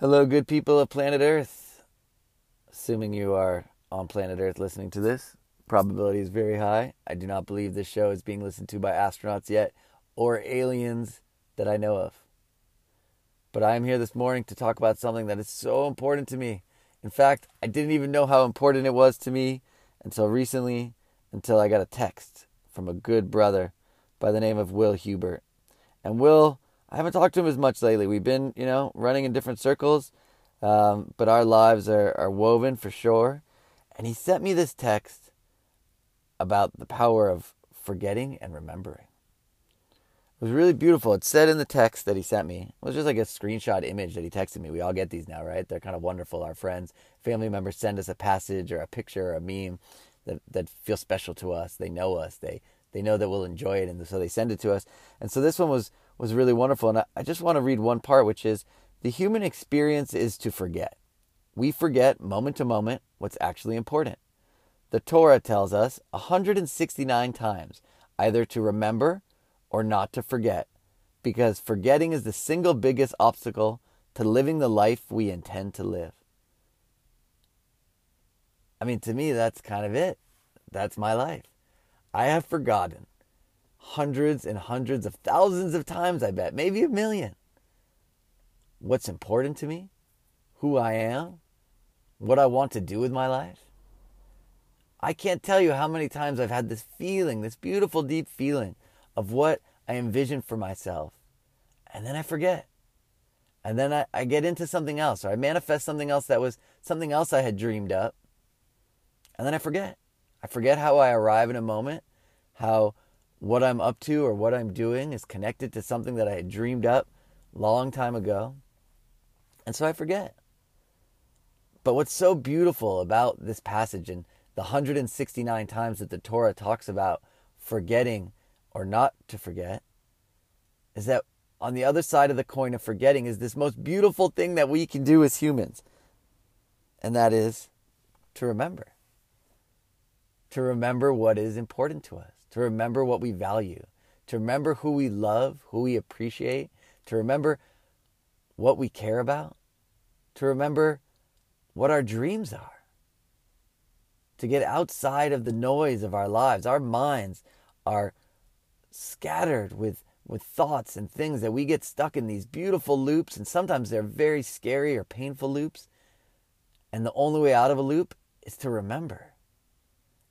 Hello, good people of planet Earth. Assuming you are on planet Earth listening to this, probability is very high. I do not believe this show is being listened to by astronauts yet or aliens that I know of. But I am here this morning to talk about something that is so important to me. In fact, I didn't even know how important it was to me until recently, until I got a text from a good brother by the name of Will Hubert. And Will I haven't talked to him as much lately. We've been, you know, running in different circles, um, but our lives are, are woven for sure. And he sent me this text about the power of forgetting and remembering. It was really beautiful. It said in the text that he sent me, it was just like a screenshot image that he texted me. We all get these now, right? They're kind of wonderful. Our friends, family members send us a passage or a picture or a meme that, that feels special to us. They know us. They they know that we'll enjoy it, and so they send it to us. And so this one was was really wonderful. And I, I just want to read one part, which is the human experience is to forget. We forget moment to moment what's actually important. The Torah tells us 169 times either to remember or not to forget, because forgetting is the single biggest obstacle to living the life we intend to live. I mean, to me, that's kind of it. That's my life. I have forgotten hundreds and hundreds of thousands of times, I bet, maybe a million. What's important to me, who I am, what I want to do with my life. I can't tell you how many times I've had this feeling, this beautiful, deep feeling of what I envision for myself. And then I forget. And then I, I get into something else, or I manifest something else that was something else I had dreamed up. And then I forget. I forget how I arrive in a moment, how what I'm up to or what I'm doing is connected to something that I had dreamed up long time ago. And so I forget. But what's so beautiful about this passage and the 169 times that the Torah talks about forgetting or not to forget is that on the other side of the coin of forgetting is this most beautiful thing that we can do as humans. And that is to remember. To remember what is important to us to remember what we value, to remember who we love, who we appreciate, to remember what we care about, to remember what our dreams are, to get outside of the noise of our lives. Our minds are scattered with, with thoughts and things that we get stuck in these beautiful loops, and sometimes they're very scary or painful loops. And the only way out of a loop is to remember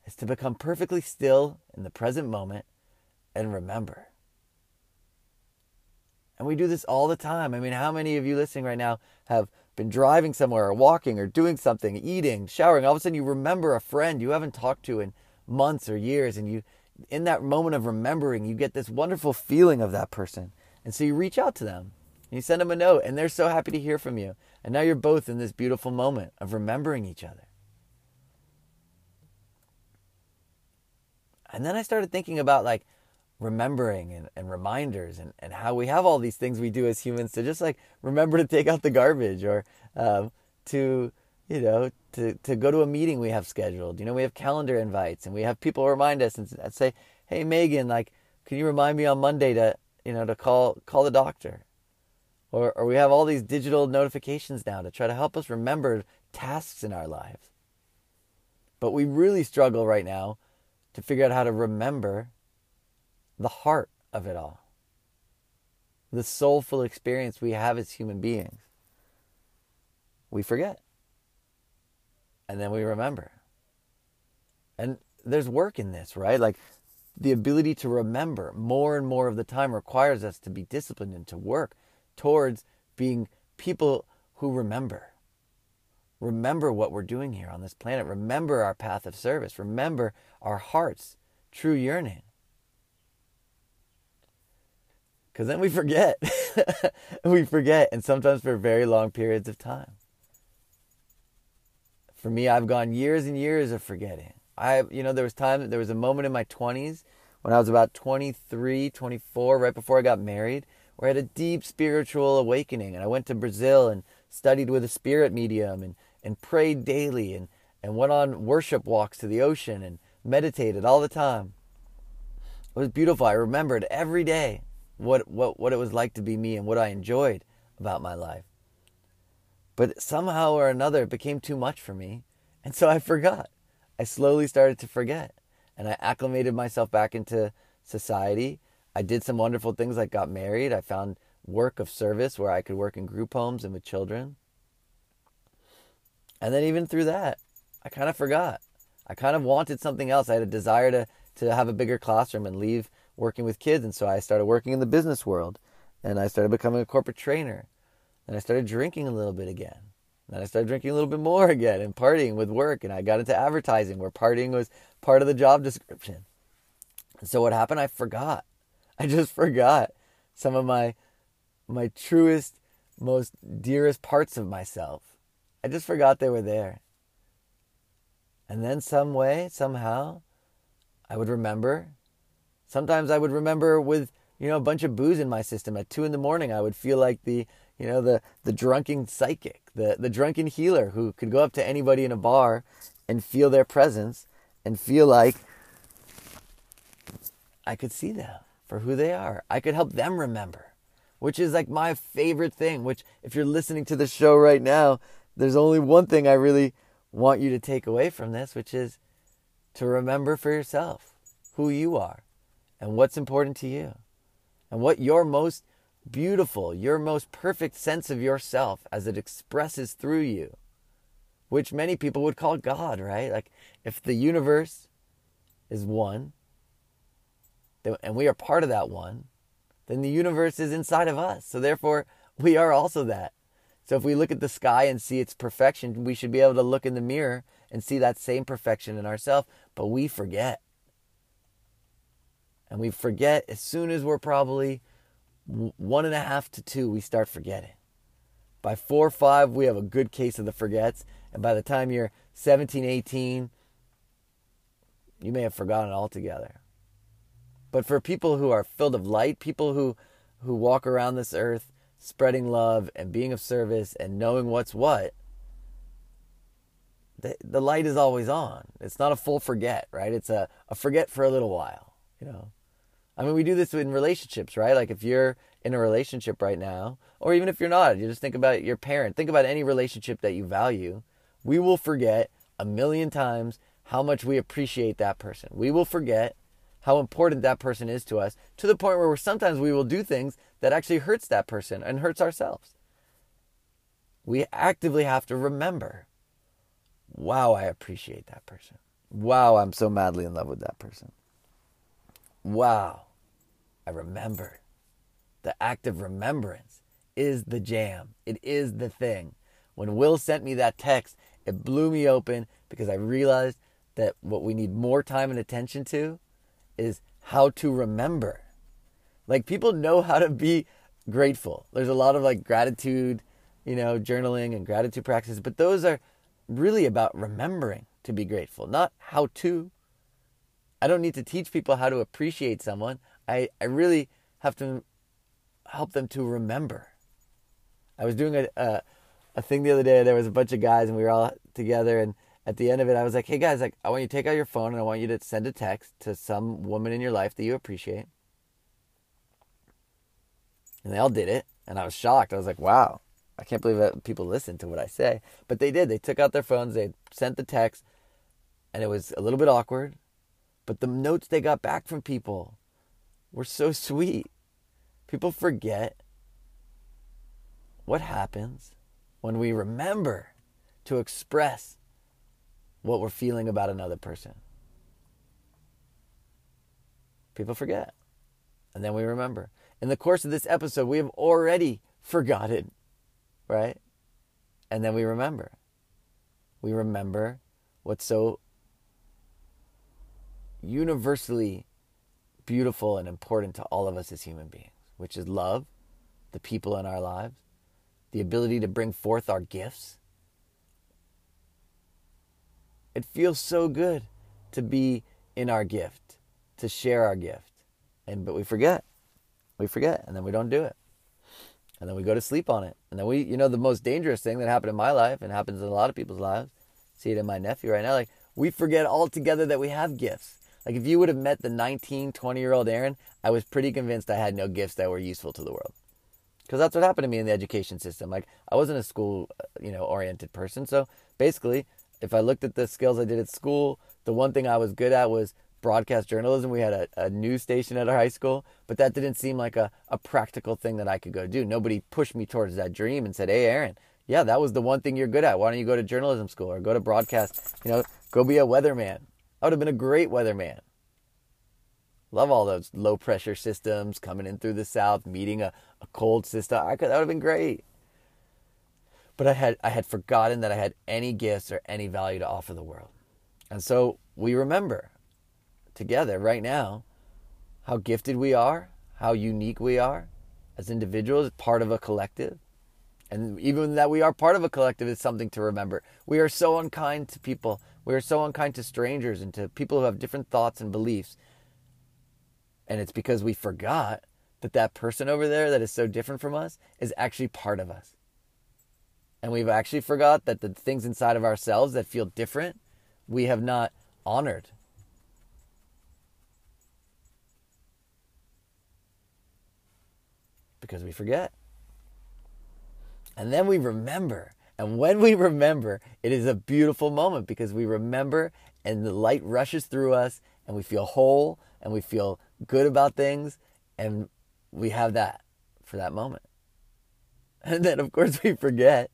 is to become perfectly still in the present moment and remember. And we do this all the time. I mean, how many of you listening right now have been driving somewhere or walking or doing something, eating, showering? All of a sudden you remember a friend you haven't talked to in months or years. And you, in that moment of remembering, you get this wonderful feeling of that person. And so you reach out to them. And You send them a note, and they're so happy to hear from you. And now you're both in this beautiful moment of remembering each other. And then I started thinking about like remembering and, and reminders and, and how we have all these things we do as humans to just like remember to take out the garbage or um, to, you know, to, to go to a meeting we have scheduled. You know, we have calendar invites and we have people remind us and say, hey, Megan, like, can you remind me on Monday to, you know, to call, call the doctor? Or, or we have all these digital notifications now to try to help us remember tasks in our lives. But we really struggle right now to figure out how to remember the heart of it all, the soulful experience we have as human beings. We forget. And then we remember. And there's work in this, right? Like the ability to remember more and more of the time requires us to be disciplined and to work towards being people who remember. Remember what we're doing here on this planet. Remember our path of service. Remember our heart's true yearning. Because then we forget. we forget, and sometimes for very long periods of time. For me, I've gone years and years of forgetting. I, you know, there was time, there was a moment in my 20s when I was about 23, 24, right before I got married, where I had a deep spiritual awakening. And I went to Brazil and studied with a spirit medium and and prayed daily and, and went on worship walks to the ocean and meditated all the time. It was beautiful. I remembered every day what, what, what it was like to be me and what I enjoyed about my life. But somehow or another, it became too much for me. And so I forgot. I slowly started to forget. And I acclimated myself back into society. I did some wonderful things like got married. I found work of service where I could work in group homes and with children. And then even through that, I kind of forgot. I kind of wanted something else. I had a desire to to have a bigger classroom and leave working with kids, and so I started working in the business world, and I started becoming a corporate trainer, and I started drinking a little bit again. And I started drinking a little bit more again and partying with work, and I got into advertising where partying was part of the job description. And so what happened? I forgot. I just forgot some of my my truest, most dearest parts of myself. I just forgot they were there. And then some way, somehow, I would remember. Sometimes I would remember with, you know, a bunch of booze in my system. At two in the morning I would feel like the you know, the the drunken psychic, the, the drunken healer who could go up to anybody in a bar and feel their presence and feel like I could see them for who they are. I could help them remember, which is like my favorite thing, which if you're listening to the show right now, there's only one thing I really want you to take away from this, which is to remember for yourself who you are and what's important to you and what your most beautiful, your most perfect sense of yourself as it expresses through you, which many people would call God, right? Like if the universe is one, and we are part of that one, then the universe is inside of us. So therefore, we are also that. So if we look at the sky and see its perfection, we should be able to look in the mirror and see that same perfection in ourselves, but we forget. And we forget as soon as we're probably one and a half to two, we start forgetting. By four or five, we have a good case of the forgets. And by the time you're 17, 18, you may have forgotten altogether. But for people who are filled of light, people who, who walk around this earth spreading love and being of service and knowing what's what, the, the light is always on. It's not a full forget, right? It's a, a forget for a little while, you know. I mean, we do this in relationships, right? Like if you're in a relationship right now, or even if you're not, you just think about your parent, think about any relationship that you value. We will forget a million times how much we appreciate that person. We will forget how important that person is to us to the point where sometimes we will do things that actually hurts that person and hurts ourselves. We actively have to remember wow, I appreciate that person. Wow, I'm so madly in love with that person. Wow, I remember. The act of remembrance is the jam. It is the thing. When Will sent me that text, it blew me open because I realized that what we need more time and attention to is how to remember. Like people know how to be grateful. There's a lot of like gratitude, you know, journaling and gratitude practices, but those are really about remembering to be grateful, not how to. I don't need to teach people how to appreciate someone. I, I really have to help them to remember. I was doing a, a, a thing the other day. There was a bunch of guys, and we were all together, and at the end of it, I was like, "Hey guys, like I want you to take out your phone and I want you to send a text to some woman in your life that you appreciate." And they all did it, and I was shocked. I was like, "Wow, I can't believe that people listen to what I say." But they did. They took out their phones, they sent the text, and it was a little bit awkward, but the notes they got back from people were so sweet. People forget what happens when we remember to express what we're feeling about another person. People forget. And then we remember. In the course of this episode, we have already forgotten, right? And then we remember. We remember what's so universally beautiful and important to all of us as human beings, which is love, the people in our lives, the ability to bring forth our gifts, it feels so good to be in our gift, to share our gift. And but we forget. We forget and then we don't do it. And then we go to sleep on it. And then we you know the most dangerous thing that happened in my life and happens in a lot of people's lives. See it in my nephew right now like we forget altogether that we have gifts. Like if you would have met the 19, 20 year old Aaron, I was pretty convinced I had no gifts that were useful to the world. because that's what happened to me in the education system. Like I wasn't a school, uh, you know, oriented person. So basically, if I looked at the skills I did at school, the one thing I was good at was broadcast journalism. We had a, a news station at our high school, but that didn't seem like a, a practical thing that I could go do. Nobody pushed me towards that dream and said, Hey, Aaron, yeah, that was the one thing you're good at. Why don't you go to journalism school or go to broadcast? You know, go be a weatherman. I would have been a great weatherman. Love all those low pressure systems coming in through the south, meeting a, a cold system. I could that would have been great. But I had I had forgotten that I had any gifts or any value to offer the world. And so we remember together right now how gifted we are, how unique we are as individuals, part of a collective. And even that we are part of a collective is something to remember. We are so unkind to people. We are so unkind to strangers and to people who have different thoughts and beliefs and it's because we forgot that that person over there that is so different from us is actually part of us. And we've actually forgot that the things inside of ourselves that feel different, we have not honored. Because we forget. And then we remember. And when we remember, it is a beautiful moment because we remember and the light rushes through us and we feel whole and we feel good about things, and we have that for that moment. And then, of course, we forget.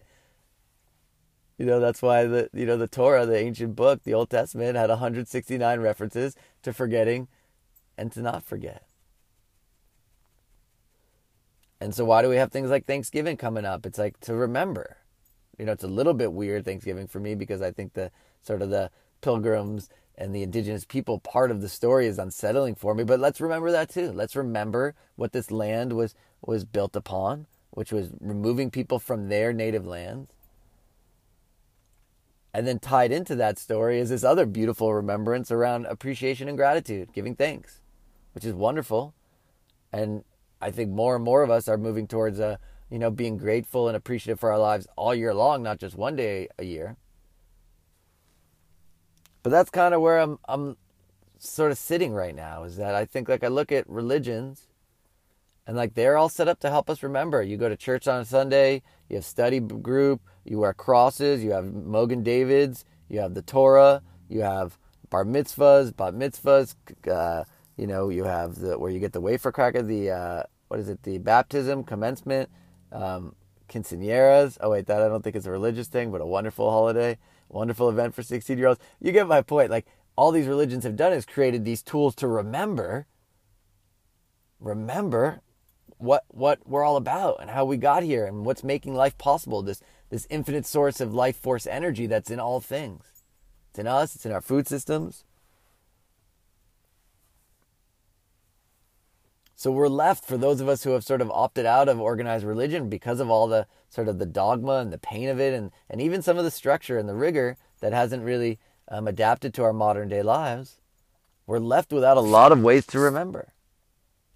You know, that's why the you know the Torah, the ancient book, the Old Testament, had 169 references to forgetting and to not forget. And so, why do we have things like Thanksgiving coming up? It's like to remember. You know, it's a little bit weird Thanksgiving for me because I think the sort of the pilgrims and the indigenous people part of the story is unsettling for me but let's remember that too let's remember what this land was was built upon which was removing people from their native lands and then tied into that story is this other beautiful remembrance around appreciation and gratitude giving thanks which is wonderful and i think more and more of us are moving towards a you know being grateful and appreciative for our lives all year long not just one day a year but that's kind of where I'm I'm sort of sitting right now is that I think like I look at religions and like they're all set up to help us remember. You go to church on a Sunday, you have study group, you wear crosses, you have Magen Davids, you have the Torah, you have bar mitzvahs, bat mitzvahs, uh, you know, you have the where you get the wafer cracker, the uh, what is it, the baptism, commencement, um, quinceañeras. Oh wait, that I don't think is a religious thing, but a wonderful holiday wonderful event for 16 year olds. You get my point. Like all these religions have done is created these tools to remember, remember what what we're all about and how we got here and what's making life possible. This this infinite source of life force energy that's in all things. It's in us. It's in our food systems. So we're left for those of us who have sort of opted out of organized religion because of all the sort of the dogma and the pain of it and, and even some of the structure and the rigor that hasn't really um, adapted to our modern day lives. We're left without a lot of ways to remember.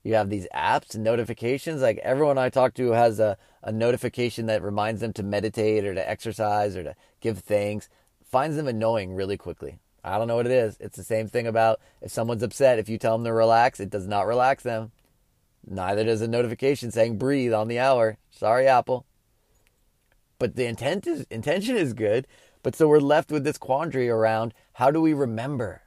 You have these apps and notifications. Like everyone I talk to has a, a notification that reminds them to meditate or to exercise or to give thanks, finds them annoying really quickly. I don't know what it is. It's the same thing about if someone's upset, if you tell them to relax, it does not relax them. Neither does a notification saying breathe on the hour. Sorry, Apple. But the intent is intention is good. But so we're left with this quandary around how do we remember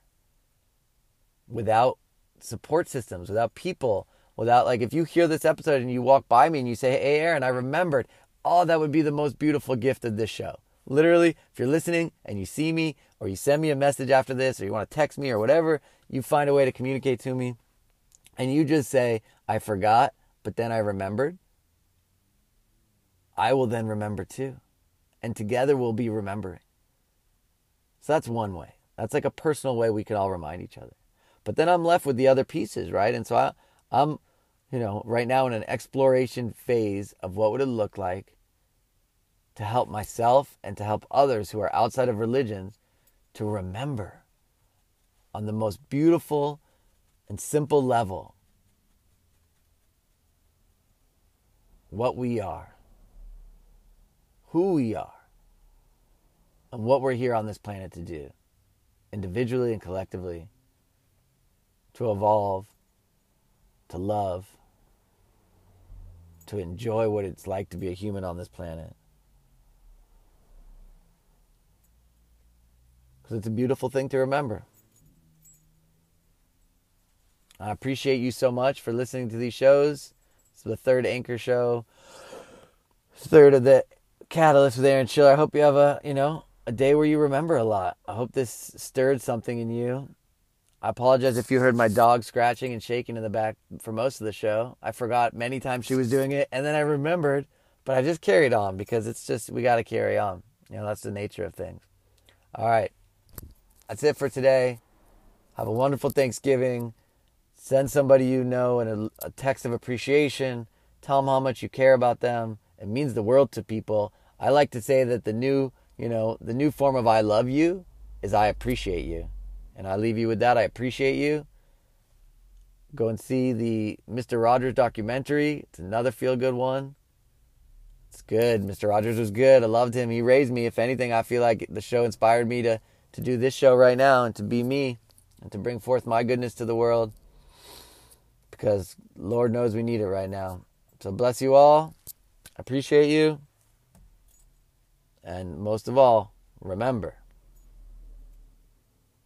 without support systems, without people, without like if you hear this episode and you walk by me and you say, Hey Aaron, I remembered, oh, that would be the most beautiful gift of this show. Literally, if you're listening and you see me or you send me a message after this or you want to text me or whatever, you find a way to communicate to me and you just say, I forgot, but then I remembered, I will then remember too. And together we'll be remembering. So that's one way. That's like a personal way we can all remind each other. But then I'm left with the other pieces, right? And so I, I'm, you know, right now in an exploration phase of what would it look like to help myself and to help others who are outside of religions to remember on the most beautiful and simple level what we are, who we are, and what we're here on this planet to do, individually and collectively, to evolve, to love, to enjoy what it's like to be a human on this planet. Because it's a beautiful thing to remember. I appreciate you so much for listening to these shows. It's the third Anchor show, third of the Catalyst with Aaron Schiller. I hope you have a, you know, a day where you remember a lot. I hope this stirred something in you. I apologize if you heard my dog scratching and shaking in the back for most of the show. I forgot many times she was doing it, and then I remembered, but I just carried on because it's just, we got to carry on. You know, that's the nature of things. All right. That's it for today. Have a wonderful Thanksgiving. Send somebody you know a text of appreciation. Tell them how much you care about them. It means the world to people. I like to say that the new, you know, the new form of I love you is I appreciate you. And I leave you with that. I appreciate you. Go and see the Mr. Rogers documentary. It's another feel good one. It's good. Mr. Rogers was good. I loved him. He raised me. If anything, I feel like the show inspired me to, to do this show right now and to be me and to bring forth my goodness to the world because Lord knows we need it right now. So bless you all. I appreciate you. And most of all, remember